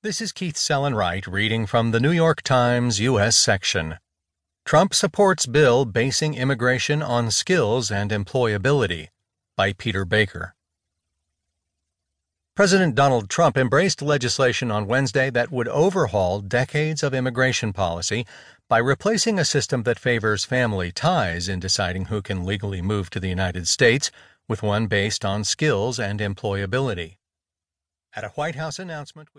This is Keith Sellon-Wright reading from the New York Times U.S. section. Trump supports bill basing immigration on skills and employability by Peter Baker. President Donald Trump embraced legislation on Wednesday that would overhaul decades of immigration policy by replacing a system that favors family ties in deciding who can legally move to the United States with one based on skills and employability. At a White House announcement with